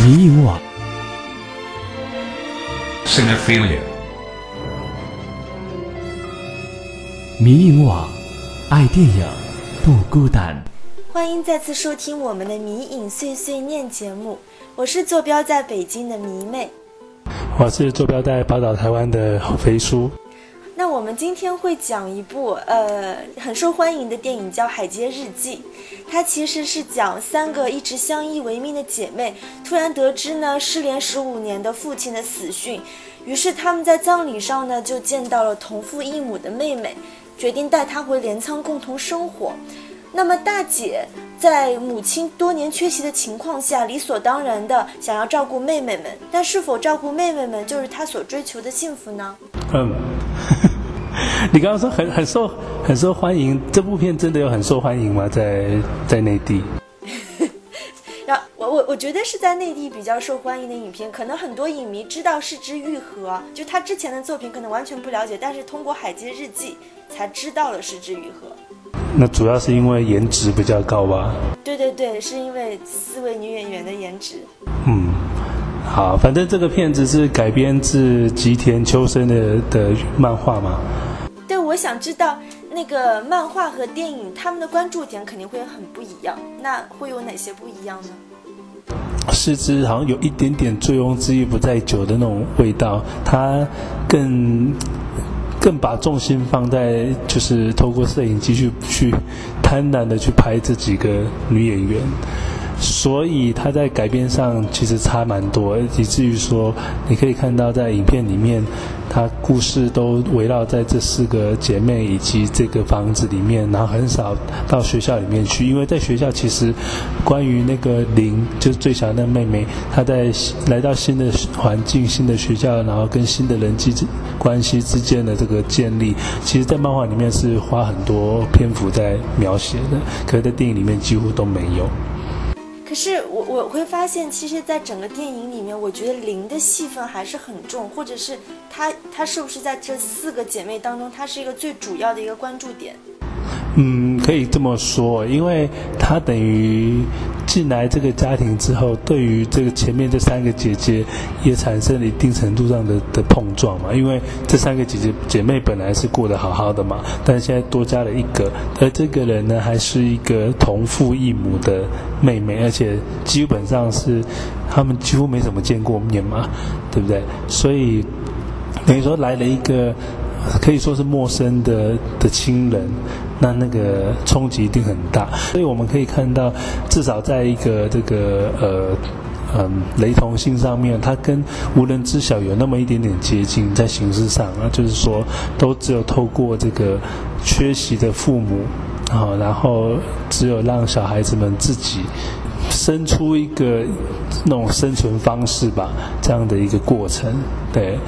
迷影网 Cinephilia. 迷影网，爱电影不孤单。欢迎再次收听我们的迷影碎碎念节目，我是坐标在北京的迷妹。我是坐标在宝岛台湾的肥叔。那我们今天会讲一部呃很受欢迎的电影，叫《海街日记》。它其实是讲三个一直相依为命的姐妹，突然得知呢失联十五年的父亲的死讯，于是他们在葬礼上呢就见到了同父异母的妹妹，决定带她回镰仓共同生活。那么大姐在母亲多年缺席的情况下，理所当然的想要照顾妹妹们，但是否照顾妹妹们就是她所追求的幸福呢？嗯，你刚刚说很很受很受欢迎，这部片真的有很受欢迎吗？在在内地？然后我我我觉得是在内地比较受欢迎的影片，可能很多影迷知道是之愈合，就他之前的作品可能完全不了解，但是通过《海街日记》才知道了是之愈合。那主要是因为颜值比较高吧？对对对，是因为四位女演员的颜值。嗯，好，反正这个片子是改编自吉田秋生的的漫画嘛。对，我想知道那个漫画和电影他们的关注点肯定会很不一样，那会有哪些不一样呢？四肢好像有一点点醉翁之意不在酒的那种味道，它更更把重心放在就是透过摄影机去去贪婪的去拍这几个女演员，所以它在改编上其实差蛮多，以至于说你可以看到在影片里面，它故事都围绕在这四个姐妹以及这个房子里面，然后很少到学校里面去，因为在学校其实关于那个林就是最小的妹妹，她在来到新的环境、新的学校，然后跟新的人际关系之间的这个建立，其实在漫画里面是花很多篇幅在描写的，可是在电影里面几乎都没有。可是我我会发现，其实，在整个电影里面，我觉得林的戏份还是很重，或者是她她是不是在这四个姐妹当中，她是一个最主要的一个关注点？嗯，可以这么说，因为她等于进来这个家庭之后，对于这个前面这三个姐姐也产生了一定程度上的的碰撞嘛。因为这三个姐姐姐妹本来是过得好好的嘛，但现在多加了一个，而这个人呢，还是一个同父异母的妹妹，而且基本上是他们几乎没怎么见过面嘛，对不对？所以等于说来了一个。可以说是陌生的的亲人，那那个冲击一定很大。所以我们可以看到，至少在一个这个呃嗯雷同性上面，它跟无人知晓有那么一点点接近，在形式上啊，就是说都只有透过这个缺席的父母啊，然后只有让小孩子们自己生出一个那种生存方式吧，这样的一个过程，对。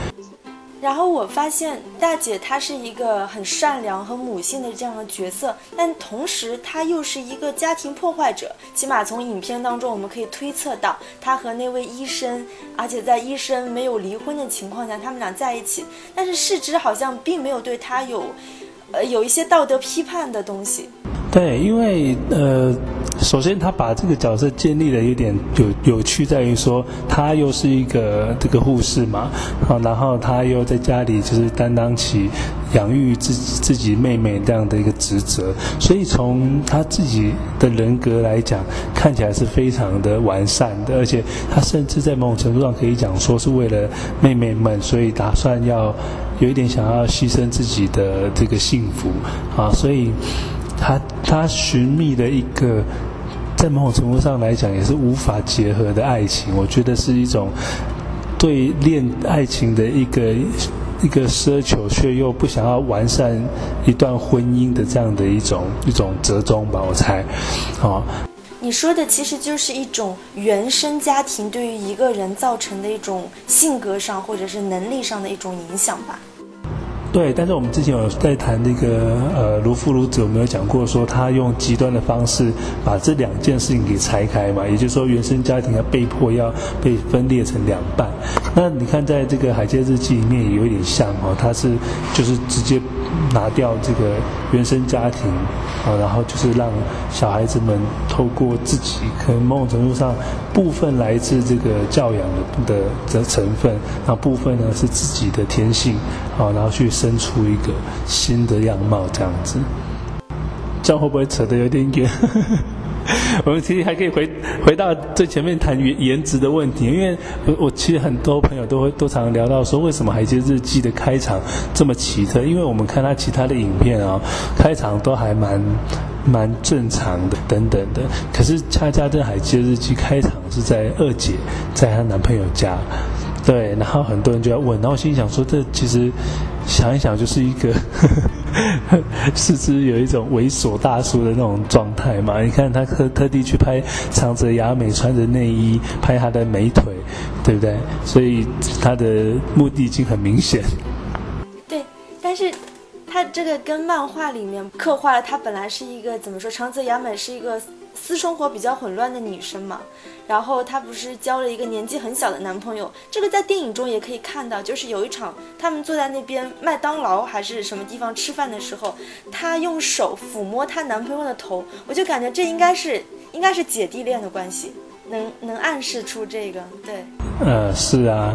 然后我发现大姐她是一个很善良和母性的这样的角色，但同时她又是一个家庭破坏者。起码从影片当中我们可以推测到，她和那位医生，而且在医生没有离婚的情况下，他们俩在一起。但是世之好像并没有对她有，呃，有一些道德批判的东西。对，因为呃，首先他把这个角色建立的有点有有趣，在于说他又是一个这个护士嘛，啊，然后他又在家里就是担当起养育自己自己妹妹这样的一个职责，所以从他自己的人格来讲，看起来是非常的完善的，而且他甚至在某种程度上可以讲说是为了妹妹们，所以打算要有一点想要牺牲自己的这个幸福啊，所以。他他寻觅的一个，在某种程度上来讲也是无法结合的爱情，我觉得是一种对恋爱情的一个一个奢求，却又不想要完善一段婚姻的这样的一种一种折中吧，我猜，啊。你说的其实就是一种原生家庭对于一个人造成的一种性格上或者是能力上的一种影响吧。对，但是我们之前有在谈那个呃如父如子，我们有讲过说他用极端的方式把这两件事情给拆开嘛，也就是说原生家庭要被迫要被分裂成两半。那你看在这个《海街日记》里面也有点像哦，他是就是直接拿掉这个原生家庭啊，然后就是让小孩子们透过自己可能某种程度上部分来自这个教养的的成分，然后部分呢是自己的天性好，然后去。生出一个新的样貌，这样子，这样会不会扯得有点远？我们其实还可以回回到最前面谈颜颜值的问题，因为我我其实很多朋友都会都常聊到说，为什么《海街日记》的开场这么奇特？因为我们看他其他的影片啊，开场都还蛮蛮正常的等等的，可是恰恰这《海街日记》开场是在二姐在她男朋友家。对，然后很多人就要问，然后心想说，这其实想一想就是一个 四肢有一种猥琐大叔的那种状态嘛。你看他特特地去拍长泽雅美穿着内衣拍她的美腿，对不对？所以他的目的已经很明显。对，但是他这个跟漫画里面刻画了他本来是一个怎么说？长泽雅美是一个。私生活比较混乱的女生嘛，然后她不是交了一个年纪很小的男朋友，这个在电影中也可以看到，就是有一场他们坐在那边麦当劳还是什么地方吃饭的时候，她用手抚摸她男朋友的头，我就感觉这应该是应该是姐弟恋的关系，能能暗示出这个，对，呃，是啊。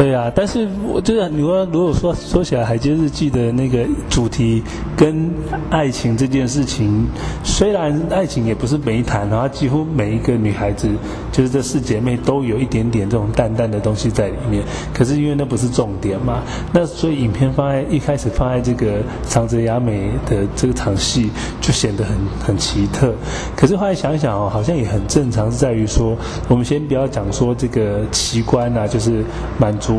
对啊，但是我觉得，你说如果说说起来，《海街日记》的那个主题跟爱情这件事情，虽然爱情也不是没谈，然后几乎每一个女孩子，就是这四姐妹都有一点点这种淡淡的东西在里面。可是因为那不是重点嘛，那所以影片放在一开始放在这个长泽雅美的这个场戏，就显得很很奇特。可是后来想想哦，好像也很正常，是在于说，我们先不要讲说这个奇观啊，就是满足。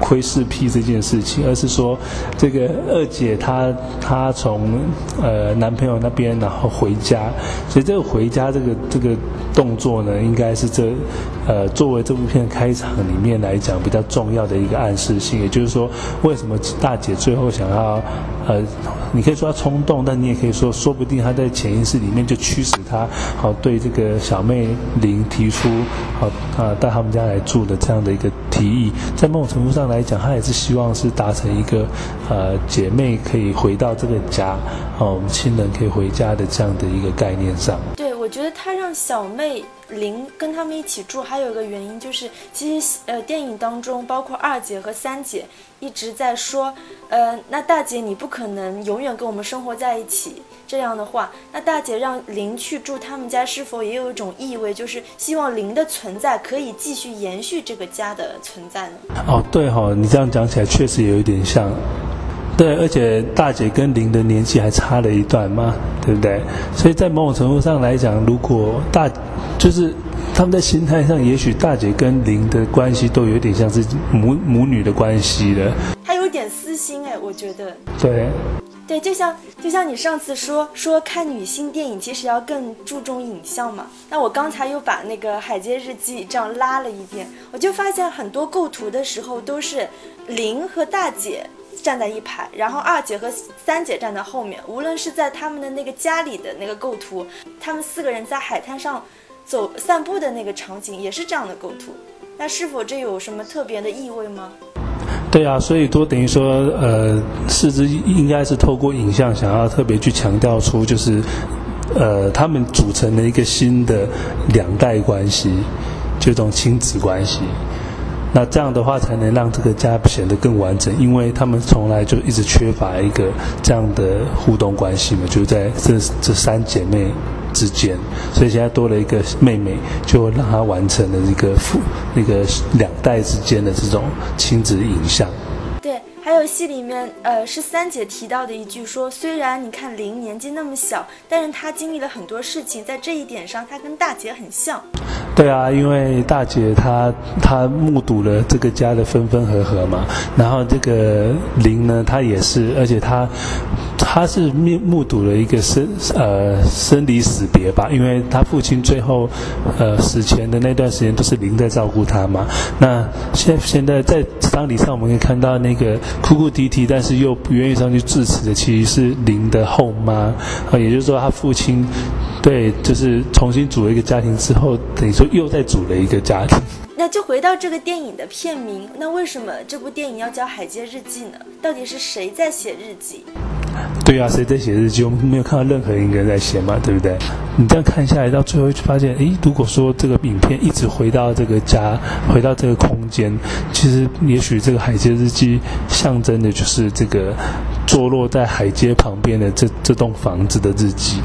窥视癖这件事情，而是说，这个二姐她她从呃男朋友那边然后回家，所以这个回家这个这个动作呢，应该是这呃作为这部片开场里面来讲比较重要的一个暗示性，也就是说，为什么大姐最后想要呃，你可以说她冲动，但你也可以说，说不定她在潜意识里面就驱使她好对这个小妹林提出好啊到他们家来住的这样的一个提议，在某种程度上来讲，她也是希望是达成一个，呃，姐妹可以回到这个家，哦，我们亲人可以回家的这样的一个概念上。对，我觉得他让小妹林跟他们一起住，还有一个原因就是，其实呃，电影当中包括二姐和三姐一直在说，呃，那大姐你不可能永远跟我们生活在一起。这样的话，那大姐让林去住他们家，是否也有一种意味，就是希望林的存在可以继续延续这个家的存在呢？哦，对哈，你这样讲起来确实有一点像。对，而且大姐跟林的年纪还差了一段嘛，对不对？所以在某种程度上来讲，如果大就是他们在心态上，也许大姐跟林的关系都有点像是母母女的关系了。还有点私心哎，我觉得。对。对，就像就像你上次说说看女性电影，其实要更注重影像嘛。那我刚才又把那个《海街日记》这样拉了一遍，我就发现很多构图的时候都是林和大姐站在一排，然后二姐和三姐站在后面。无论是在他们的那个家里的那个构图，他们四个人在海滩上走散步的那个场景，也是这样的构图。那是否这有什么特别的意味吗？对啊，所以都等于说，呃，四肢应该是透过影像，想要特别去强调出，就是，呃，他们组成了一个新的两代关系，这种亲子关系。那这样的话，才能让这个家显得更完整，因为他们从来就一直缺乏一个这样的互动关系嘛，就在这这三姐妹。之间，所以现在多了一个妹妹，就让她完成了一个父那个两代之间的这种亲子影像。对，还有戏里面，呃，是三姐提到的一句说，虽然你看林年纪那么小，但是她经历了很多事情，在这一点上，她跟大姐很像。对啊，因为大姐她她目睹了这个家的分分合合嘛，然后这个林呢，她也是，而且她。他是目目睹了一个生呃生离死别吧，因为他父亲最后呃死前的那段时间都是林在照顾他嘛。那现现在在丧礼上，我们可以看到那个哭哭啼啼，但是又不愿意上去致辞的，其实是林的后妈啊，也就是说他父亲对就是重新组了一个家庭之后，等于说又再组了一个家庭。那就回到这个电影的片名，那为什么这部电影要叫《海街日记》呢？到底是谁在写日记？对啊，谁在写日记？我们没有看到任何一个人在写嘛，对不对？你这样看下来，到最后就发现，诶，如果说这个影片一直回到这个家，回到这个空间，其实也许这个海街日记象征的就是这个坐落在海街旁边的这这栋房子的日记。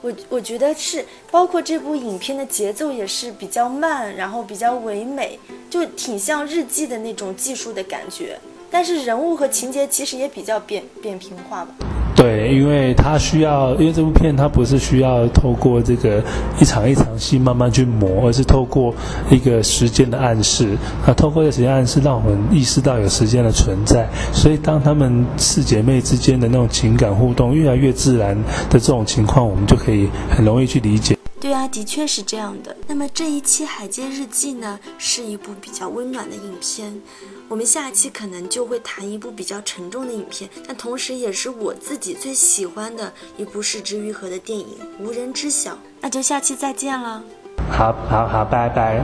我我觉得是，包括这部影片的节奏也是比较慢，然后比较唯美，就挺像日记的那种技术的感觉。但是人物和情节其实也比较扁扁平化吧。对，因为他需要，因为这部片它不是需要透过这个一场一场戏慢慢去磨，而是透过一个时间的暗示。那透过这个时间暗示，让我们意识到有时间的存在。所以当他们四姐妹之间的那种情感互动越来越自然的这种情况，我们就可以很容易去理解。对啊，的确是这样的。那么这一期《海街日记》呢，是一部比较温暖的影片。我们下期可能就会谈一部比较沉重的影片，但同时也是我自己最喜欢的一部失之愈合的电影《无人知晓》。那就下期再见了。好好好，拜拜。